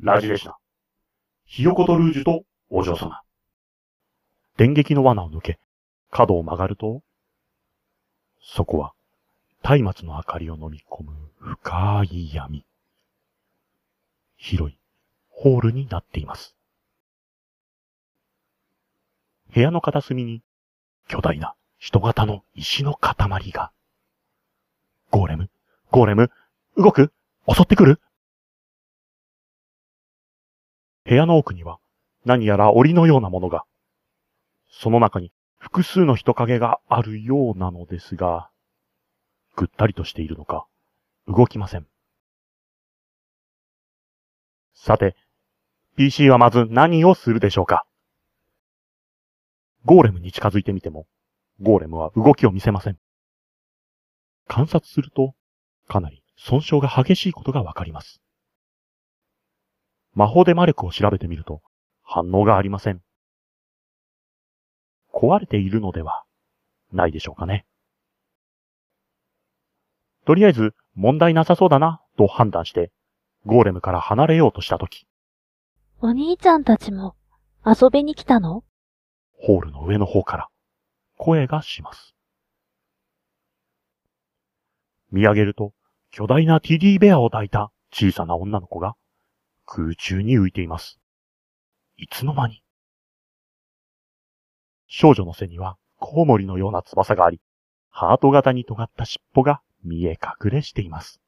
ラジでした。ひよことルージュとお嬢様。電撃の罠を抜け、角を曲がると、そこは、松明の明かりを飲み込む深い闇。広いホールになっています。部屋の片隅に巨大な人型の石の塊が。ゴーレムゴーレム動く襲ってくる部屋の奥には何やら檻のようなものが。その中に複数の人影があるようなのですが、ぐったりとしているのか、動きません。さて、PC はまず何をするでしょうか？ゴーレムに近づいてみても、ゴーレムは動きを見せません。観察すると、かなり損傷が激しいことがわかります。魔法で魔力を調べてみると、反応がありません。壊れているのではないでしょうかね。とりあえず問題なさそうだなと判断して、ゴーレムから離れようとしたとき。お兄ちゃんたちも遊びに来たの？ホールの上の方から声がします。見上げると巨大なティディベアを抱いた小さな女の子が空中に浮いています。いつの間に少女の背にはコウモリのような翼があり、ハート型に尖った尻尾が見え隠れしています。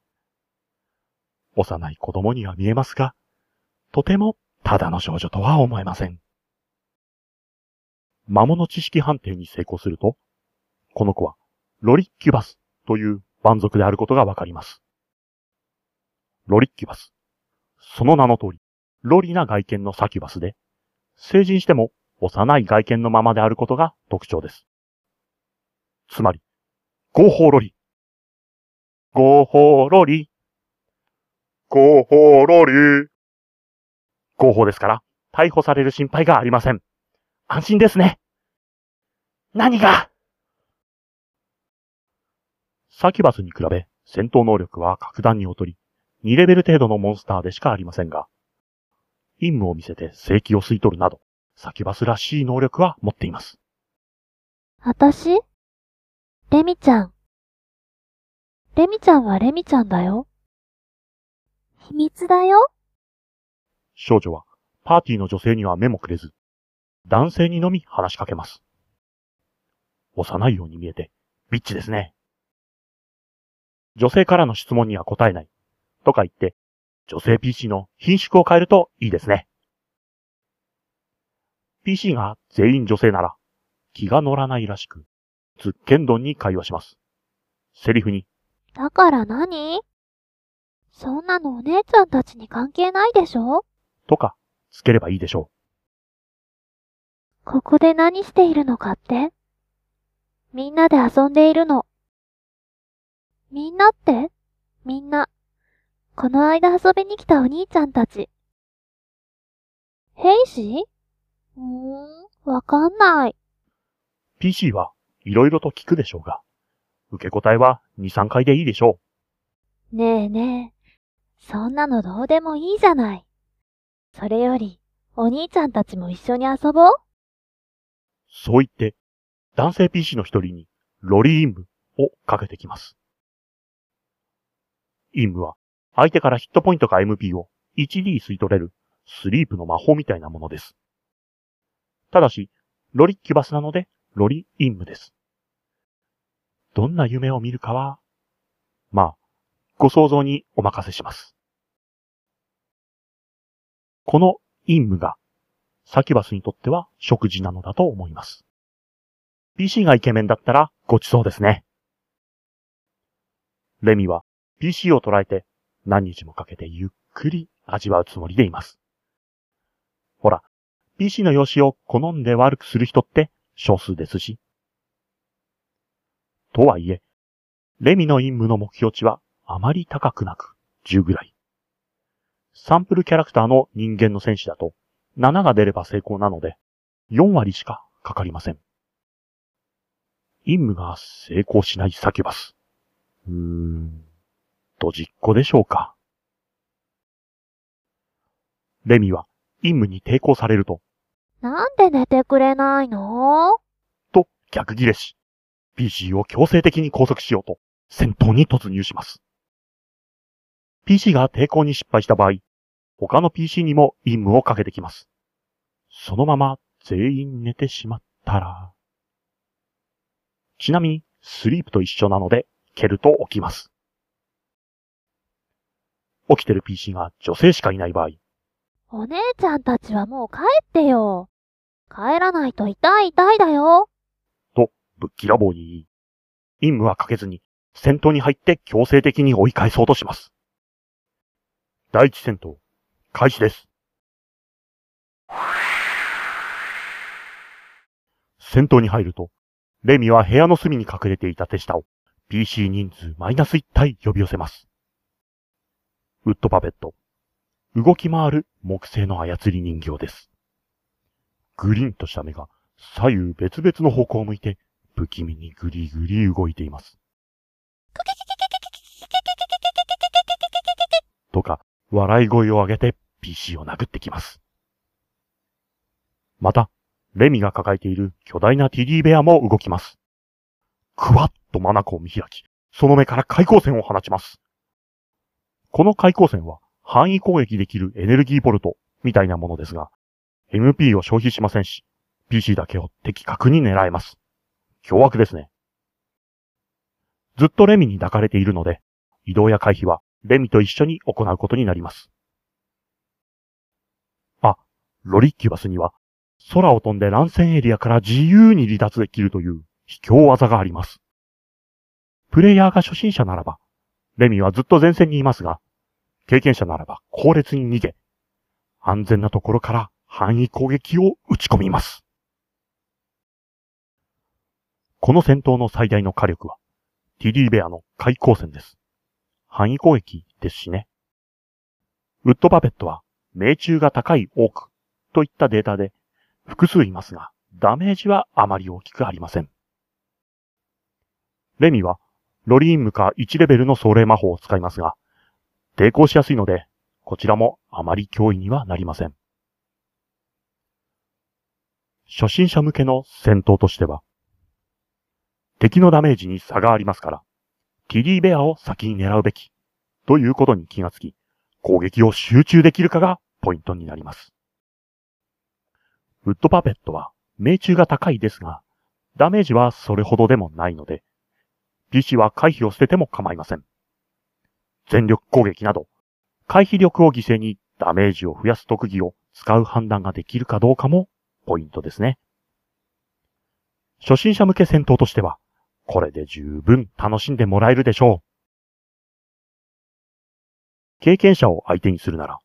幼い子供には見えますが、とてもただの少女とは思えません。魔物知識判定に成功すると、この子はロリッキュバスという蛮族であることがわかります。ロリッキュバス。その名の通り、ロリな外見のサキュバスで、成人しても幼い外見のままであることが特徴です。つまり、合法ロリ。合法ロリ。合法ロリ。合法ですから、逮捕される心配がありません。安心ですね。何が？サキュバスに比べ、戦闘能力は格段に劣り、2レベル程度のモンスターでしかありませんが、陰夢を見せて正気を吸い取るなど、サキュバスらしい能力は持っています。あたしレミちゃん。レミちゃんはレミちゃんだよ。秘密だよ。少女はパーティーの女性には目もくれず、男性にのみ話しかけます。幼いように見えて、ビッチですね。女性からの質問には答えない。とか言って、女性 PC の品種を変えるといいですね。PC が全員女性なら気が乗らないらしく、ズッケンドンに会話します。セリフに。だから何？そんなのお姉ちゃんたちに関係ないでしょ？とか、つければいいでしょう。ここで何しているのかって？みんなで遊んでいるの。みんなって？みんな。この間遊びに来たお兄ちゃんたち。兵士うー？ん、わかんない。PC はいろいろと聞くでしょうが、受け答えは2、3回でいいでしょう。ねえねえ、そんなのどうでもいいじゃない。それより、お兄ちゃんたちも一緒に遊ぼう？そう言って、男性 PC の一人に、ロリーンムをかけてきます。インムは、相手からヒットポイントか MP を 1D 吸い取れる、スリープの魔法みたいなものです。ただし、ロリッキュバスなので、ロリインムです。どんな夢を見るかは、まあ、ご想像にお任せします。このインムが、サキュバスにとっては食事なのだと思います。PC がイケメンだったらごちそうですね。レミは PC を捉えて何日もかけてゆっくり味わうつもりでいます。ほら、PC の容姿を好んで悪くする人って少数ですし。とはいえ、レミの陰夢の目標値はあまり高くなく10ぐらい。サンプルキャラクターの人間の戦士だと7が出れば成功なので4割しかかかりません。陰夢が成功しないサキュバス。うーん、と実行でしょうか。レミは任務に抵抗されると、なんで寝てくれないの？と逆ギレし、PC を強制的に拘束しようと戦闘に突入します。PC が抵抗に失敗した場合、他の PC にも任務をかけてきます。そのまま全員寝てしまったら。ちなみに、スリープと一緒なので、蹴ると起きます。起きてる PC が女性しかいない場合、お姉ちゃんたちはもう帰ってよ。帰らないと痛い痛いだよ。ぶっきらぼうに言い、任務はかけずに戦闘に入って強制的に追い返そうとします。第一戦闘、開始です。戦闘に入ると、レミは部屋の隅に隠れていた手下を PC 人数マイナス1体呼び寄せます。ウッドパペット。動き回る木製の操り人形です。グリーンとした目が左右別々の方向を向いて不気味にぐりぐり動いています。とか、笑い声を上げて PC を殴ってきます。また、レミが抱えている巨大なティディベアも動きます。くわっとマナコを見開き、その目から開口線を放ちます。この開口線は範囲攻撃できるエネルギーボルトみたいなものですが、MP を消費しませんし、PC だけを的確に狙えます。凶悪ですね。ずっとレミに抱かれているので、移動や回避はレミと一緒に行うことになります。あ、ロリッキュバスには、空を飛んで乱戦エリアから自由に離脱できるという秘境技があります。プレイヤーが初心者ならば、レミはずっと前線にいますが、経験者ならば後列に逃げ、安全なところから範囲攻撃を打ち込みます。この戦闘の最大の火力は、ティディベアの開口戦です。範囲攻撃ですしね。ウッドパペットは命中が高い多くといったデータで複数いますが、ダメージはあまり大きくありません。レミはロリームか1レベルの壮麗魔法を使いますが、抵抗しやすいので、こちらもあまり脅威にはなりません。初心者向けの戦闘としては、敵のダメージに差がありますから、ティディベアを先に狙うべき、ということに気がつき、攻撃を集中できるかがポイントになります。ウッドパペットは命中が高いですが、ダメージはそれほどでもないので、PC は回避を捨てても構いません。全力攻撃など、回避力を犠牲にダメージを増やす特技を使う判断ができるかどうかもポイントですね。初心者向け戦闘としては、これで十分楽しんでもらえるでしょう。経験者を相手にするなら、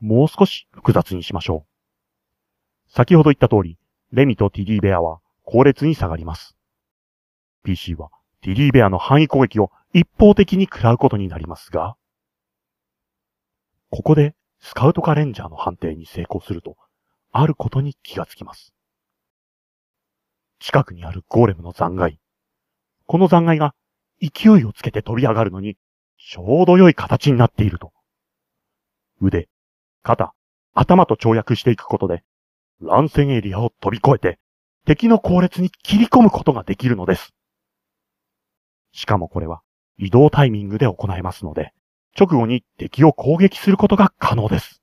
もう少し複雑にしましょう。先ほど言った通り、レミとティディベアは後列に下がります。PC はティディベアの範囲攻撃を一方的に食らうことになりますが、ここでスカウトかレンジャーの判定に成功すると、あることに気がつきます。近くにあるゴーレムの残骸。この残骸が勢いをつけて飛び上がるのに、ちょうど良い形になっていると。腕、肩、頭と跳躍していくことで、乱戦エリアを飛び越えて、敵の後列に切り込むことができるのです。しかもこれは移動タイミングで行えますので、直後に敵を攻撃することが可能です。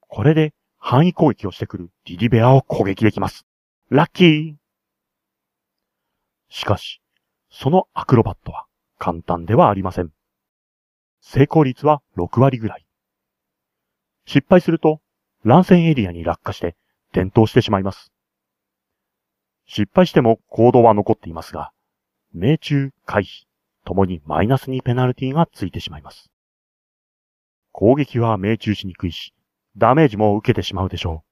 これで範囲攻撃をしてくるディディベアを攻撃できます。ラッキーしかし、そのアクロバットは簡単ではありません。成功率は6割ぐらい。失敗すると乱戦エリアに落下して転倒してしまいます。失敗しても行動は残っていますが、命中、回避、ともにマイナスにペナルティがついてしまいます。攻撃は命中しにくいし、ダメージも受けてしまうでしょう。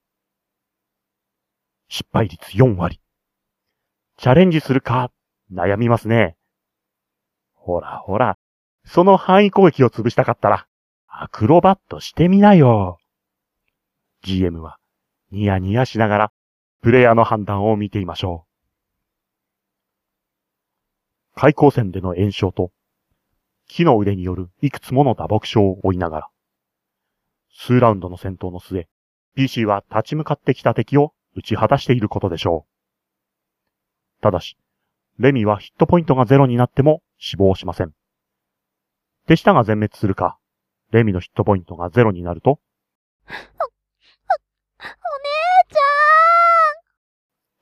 失敗率4割。チャレンジするか、悩みますね。ほらほら、その範囲攻撃を潰したかったら、アクロバットしてみなよ。GM は、ニヤニヤしながら、プレイヤーの判断を見ていましょう。開口戦での炎症と、木の腕によるいくつもの打撲傷を負いながら、数ラウンドの戦闘の末、PC は立ち向かってきた敵を打ち果たしていることでしょう。ただし、レミはヒットポイントがゼロになっても死亡しません。手下が全滅するか、レミのヒットポイントがゼロになると、お、お、お姉ち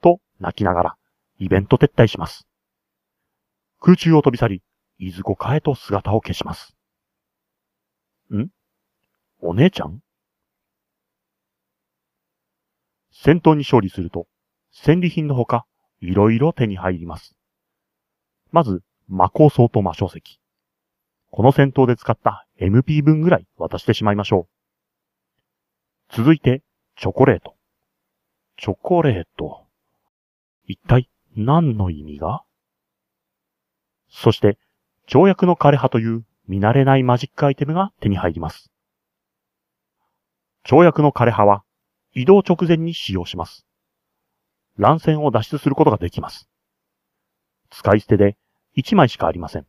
ゃんと泣きながらイベント撤退します。空中を飛び去り、いずこかへと姿を消します。ん？お姉ちゃん？戦闘に勝利すると、戦利品のほか、いろいろ手に入ります。まず、魔鋼装と魔小石。この戦闘で使った MP 分ぐらい渡してしまいましょう。続いて、チョコレート。チョコレート。一体何の意味が？そして、跳躍の枯葉という見慣れないマジックアイテムが手に入ります。跳躍の枯葉は移動直前に使用します。乱戦を脱出することができます。使い捨てで1枚しかありません。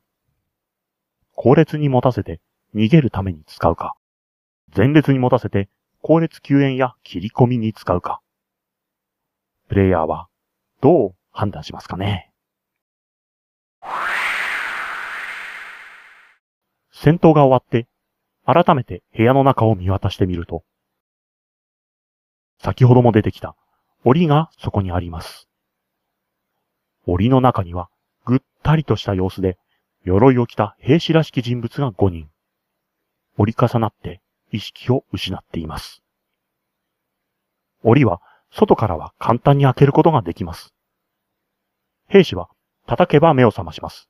後列に持たせて逃げるために使うか、前列に持たせて後列救援や切り込みに使うか。プレイヤーはどう判断しますかね？戦闘が終わって、改めて部屋の中を見渡してみると、先ほども出てきた檻がそこにあります。檻の中にはぐったりとした様子で鎧を着た兵士らしき人物が5人。折り重なって意識を失っています。檻は外からは簡単に開けることができます。兵士は叩けば目を覚まします。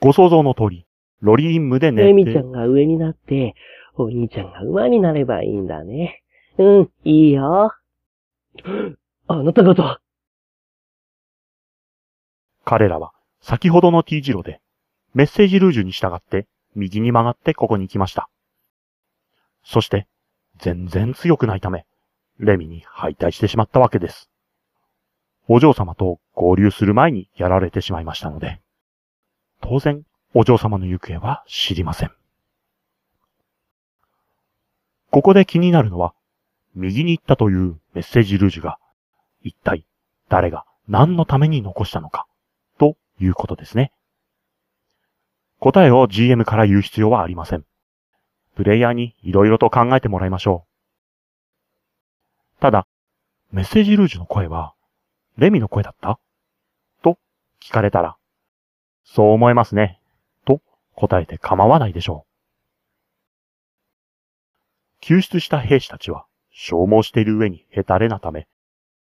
ご想像の通り、ロリーンムで寝て。エミちゃんが上になって、お兄ちゃんが馬になればいいんだね。うん、いいよ。あなた方。彼らは先ほどの T 字路でメッセージルージュに従って右に曲がってここに来ました。そして全然強くないため、レミに敗退してしまったわけです。お嬢様と合流する前にやられてしまいましたので、当然お嬢様の行方は知りません。ここで気になるのは、右に行ったというメッセージルージュが、一体誰が何のために残したのか、ということですね。答えを GM から言う必要はありません。プレイヤーに色々と考えてもらいましょう。ただ、メッセージルージュの声は、レミの声だった？と聞かれたら、そう思えますね。答えて構わないでしょう。救出した兵士たちは、消耗している上にヘタレなため、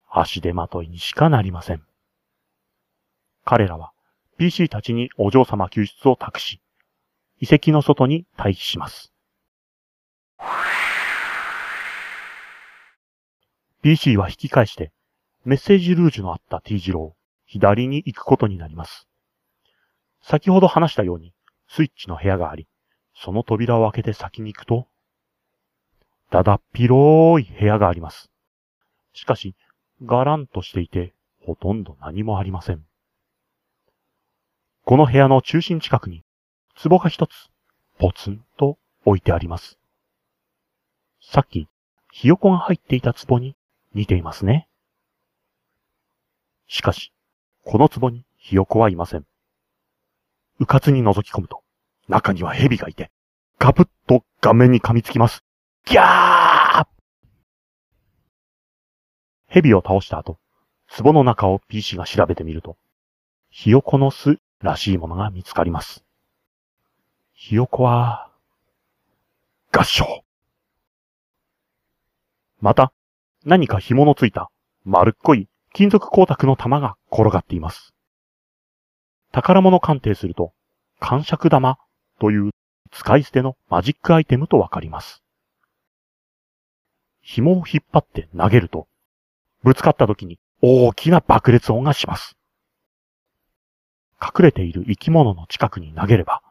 足手まといにしかなりません。彼らは PC たちにお嬢様救出を託し、遺跡の外に退避します。PC は引き返して、メッセージルージュのあった T 字路を左に行くことになります。先ほど話したように、スイッチの部屋があり、その扉を開けて先に行くと、だだっ広い部屋があります。しかし、ガランとしていて、ほとんど何もありません。この部屋の中心近くに、壺が一つ、ポツンと置いてあります。さっき、ひよこが入っていた壺に似ていますね。しかし、この壺にひよこはいません。うかつに覗き込むと、中には蛇がいて、ガブッと顔面に噛みつきます。ギャー蛇を倒した後、壺の中を PC が調べてみると、ひよこの巣らしいものが見つかります。ひよこは、合唱また、何か紐のついた丸っこい金属光沢の玉が転がっています。宝物鑑定すると、感触玉という使い捨てのマジックアイテムとわかります。紐を引っ張って投げると、ぶつかった時に大きな爆裂音がします。隠れている生き物の近くに投げれば、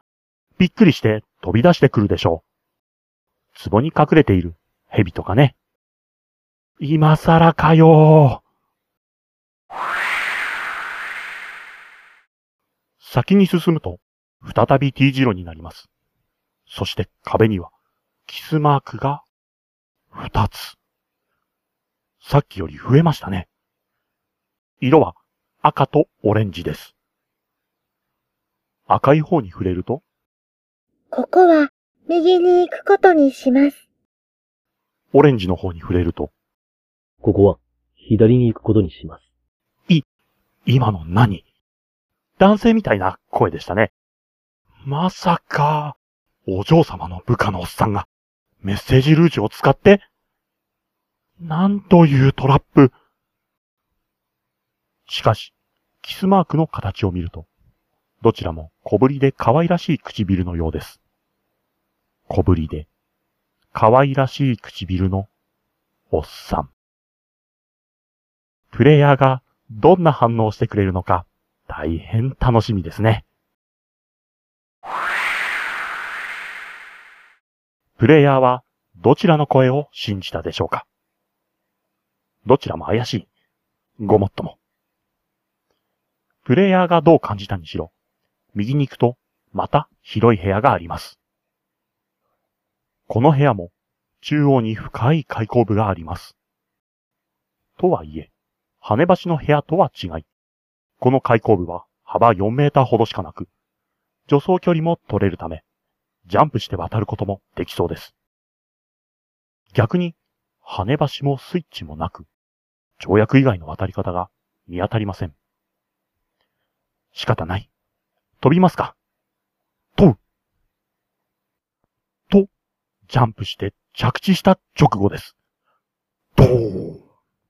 びっくりして飛び出してくるでしょう。壺に隠れている蛇とかね。今更かよ先に進むと、再び T 字路になります。そして壁には、キスマークが二つ。さっきより増えましたね。色は赤とオレンジです。赤い方に触れると、ここは右に行くことにします。オレンジの方に触れると、ここは左に行くことにします。今の何？男性みたいな声でしたね。まさか、お嬢様の部下のおっさんがメッセージルージュを使って、なんというトラップ。しかし、キスマークの形を見ると、どちらも小ぶりで可愛らしい唇のようです。小ぶりで、可愛らしい唇のおっさん。プレイヤーがどんな反応をしてくれるのか、大変楽しみですね。プレイヤーはどちらの声を信じたでしょうか？どちらも怪しい。ごもっとも。プレイヤーがどう感じたにしろ、右に行くと、また広い部屋があります。この部屋も、中央に深い開口部があります。とはいえ、羽橋の部屋とは違い、この開口部は幅4メーターほどしかなく、助走距離も取れるため、ジャンプして渡ることもできそうです。逆に、羽橋もスイッチもなく、跳躍以外の渡り方が見当たりません。仕方ない。飛びますか？飛ぶ。と、ジャンプして着地した直後です。ドーン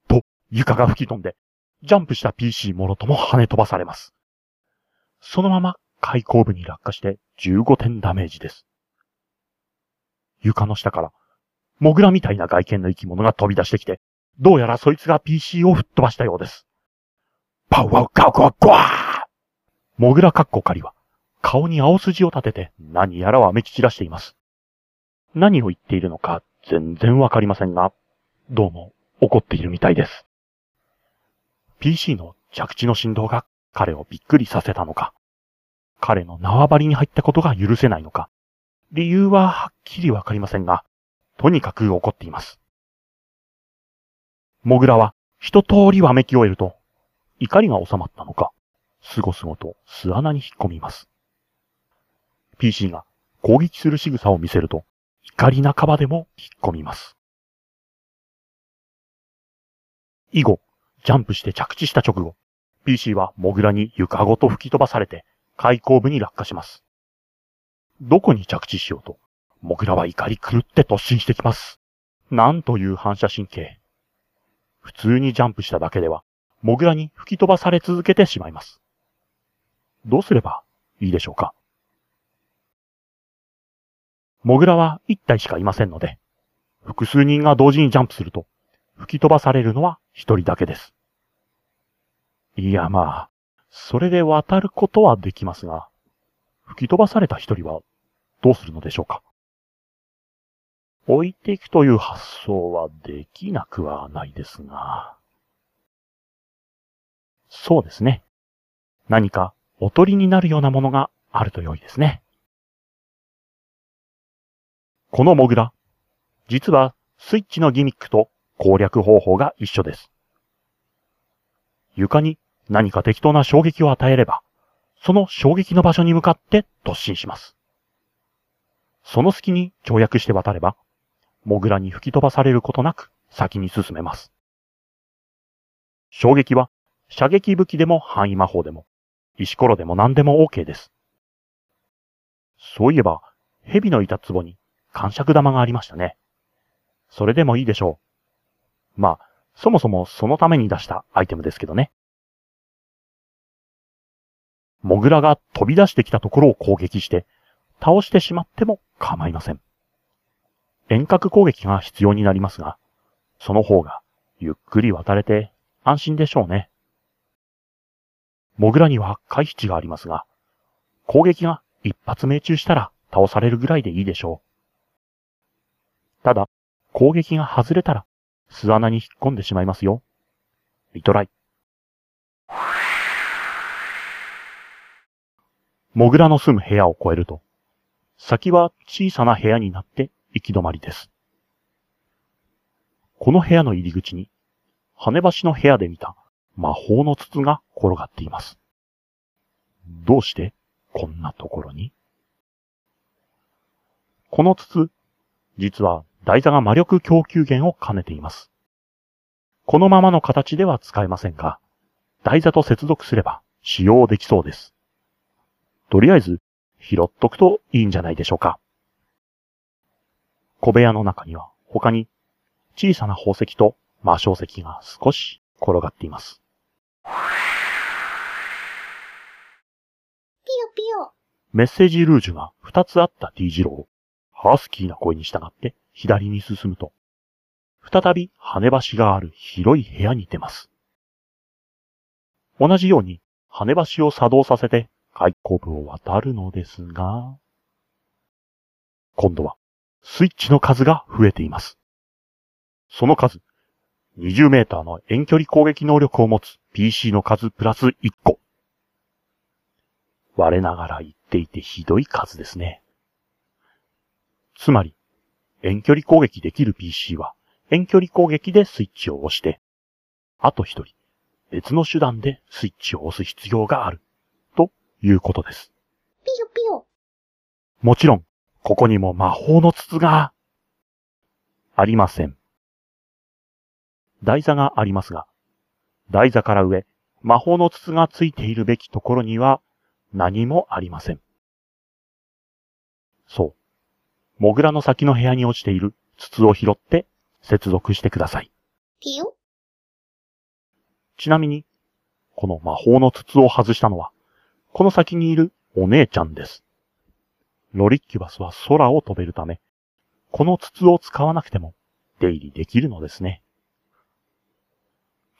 と床が吹き飛んで、ジャンプした PC もろとも跳ね飛ばされます。そのまま開口部に落下して15点ダメージです。床の下から、モグラみたいな外見の生き物が飛び出してきて、どうやらそいつが PC を吹っ飛ばしたようです。パウワウカウカワゴワーモグラカッコカリは、顔に青筋を立てて何やらわめき散らしています。何を言っているのか全然わかりませんが、どうも怒っているみたいです。PC の着地の振動が彼をびっくりさせたのか、彼の縄張りに入ったことが許せないのか、理由ははっきりわかりませんが、とにかく怒っています。モグラは一通りわめき終えると、怒りが収まったのか、すごすごと巣穴に引っ込みます。PC が攻撃する仕草を見せると、怒り半ばでも引っ込みます。以後、ジャンプして着地した直後、PC はモグラに床ごと吹き飛ばされて、開口部に落下します。どこに着地しようと、モグラは怒り狂って突進してきます。なんという反射神経。普通にジャンプしただけでは、モグラに吹き飛ばされ続けてしまいます。どうすればいいでしょうか？モグラは一体しかいませんので、複数人が同時にジャンプすると、吹き飛ばされるのは一人だけです。いやまあ、それで渡ることはできますが、吹き飛ばされた一人はどうするのでしょうか？置いていくという発想はできなくはないですが。そうですね。何かおとりになるようなものがあると良いですね。このモグラ、実はスイッチのギミックと攻略方法が一緒です。床に何か適当な衝撃を与えれば、その衝撃の場所に向かって突進します。その隙に跳躍して渡れば、モグラに吹き飛ばされることなく先に進めます。衝撃は射撃武器でも範囲魔法でも、石ころでも何でも OK です。そういえば、蛇のいた壺に感触玉がありましたね。それでもいいでしょう。まあ、そもそもそのために出したアイテムですけどね。モグラが飛び出してきたところを攻撃して、倒してしまっても構いません。遠隔攻撃が必要になりますが、その方がゆっくり渡れて安心でしょうね。モグラには回避値がありますが、攻撃が一発命中したら倒されるぐらいでいいでしょう。ただ、攻撃が外れたら巣穴に引っ込んでしまいますよ。リトライ。モグラの住む部屋を越えると、先は小さな部屋になって行き止まりです。この部屋の入り口に、羽橋の部屋で見た魔法の筒が転がっています。どうしてこんなところに？この筒、実は台座が魔力供給源を兼ねています。このままの形では使えませんが、台座と接続すれば使用できそうです。とりあえず、拾っとくといいんじゃないでしょうか。小部屋の中には他に小さな宝石と魔晶石が少し転がっています。ピヨピヨ。メッセージルージュが2つあった T 字路をハスキーな声に従って左に進むと、再び羽橋がある広い部屋に出ます。同じように羽橋を作動させて開口部を渡るのですが、今度はスイッチの数が増えています。その数、20メーターの遠距離攻撃能力を持つ PC の数プラス1個。我ながら言っていてひどい数ですね。つまり、遠距離攻撃できる PC は遠距離攻撃でスイッチを押して、あと一人、別の手段でスイッチを押す必要がある、いうことです。ピヨピヨ。もちろん、ここにも魔法の筒が、ありません。台座がありますが、台座から上、魔法の筒がついているべきところには何もありません。そう。モグラの先の部屋に落ちている筒を拾って接続してください。ピヨ。ちなみに、この魔法の筒を外したのは、この先にいるお姉ちゃんです。ロリッキュバスは空を飛べるため、この筒を使わなくても出入りできるのですね。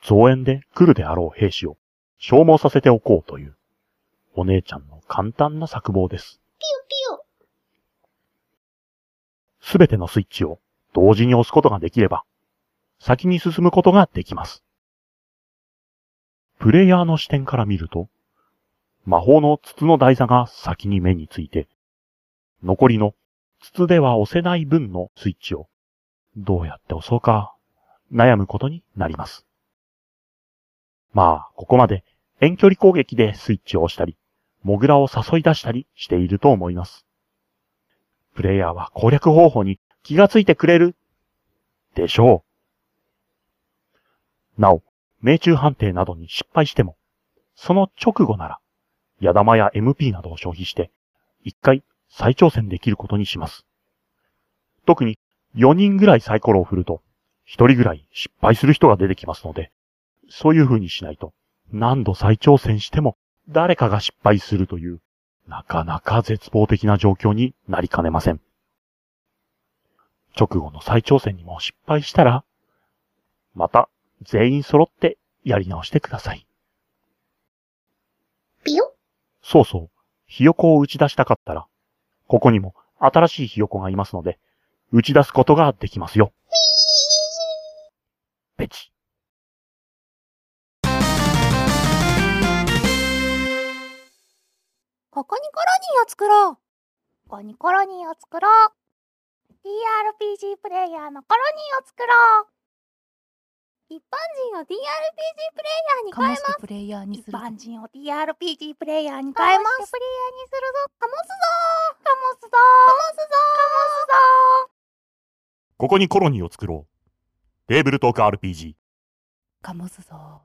増援で来るであろう兵士を消耗させておこうという、お姉ちゃんの簡単な策謀です。ピヨピヨ。すべてのスイッチを同時に押すことができれば、先に進むことができます。プレイヤーの視点から見ると、魔法の筒の台座が先に目について、残りの筒では押せない分のスイッチをどうやって押そうか悩むことになります。まあ、ここまで遠距離攻撃でスイッチを押したり、モグラを誘い出したりしていると思います。プレイヤーは攻略方法に気がついてくれるでしょう。なお、命中判定などに失敗しても、その直後なら、矢玉や MP などを消費して、一回再挑戦できることにします。特に4人ぐらいサイコロを振ると、1人ぐらい失敗する人が出てきますので、そういう風にしないと、何度再挑戦しても誰かが失敗するという、なかなか絶望的な状況になりかねません。直後の再挑戦にも失敗したら、また全員揃ってやり直してください。そうそう、ひよこを打ち出したかったら、ここにも新しいひよこがいますので、打ち出すことができますよ。ペチ。ここにコロニーを作ろう。ここにコロニーを作ろう。TRPG プレイヤーのコロニーを作ろう。一般人を TRPG プレイヤーに変えます。プレイヤーにする一般人を TRPG プレイヤーに変えます。プレイヤーにするぞ。かもすぞ。かもすぞ。かもすぞ。かもすぞ。ここにコロニーを作ろう。テーブルトーク RPG。かもすぞ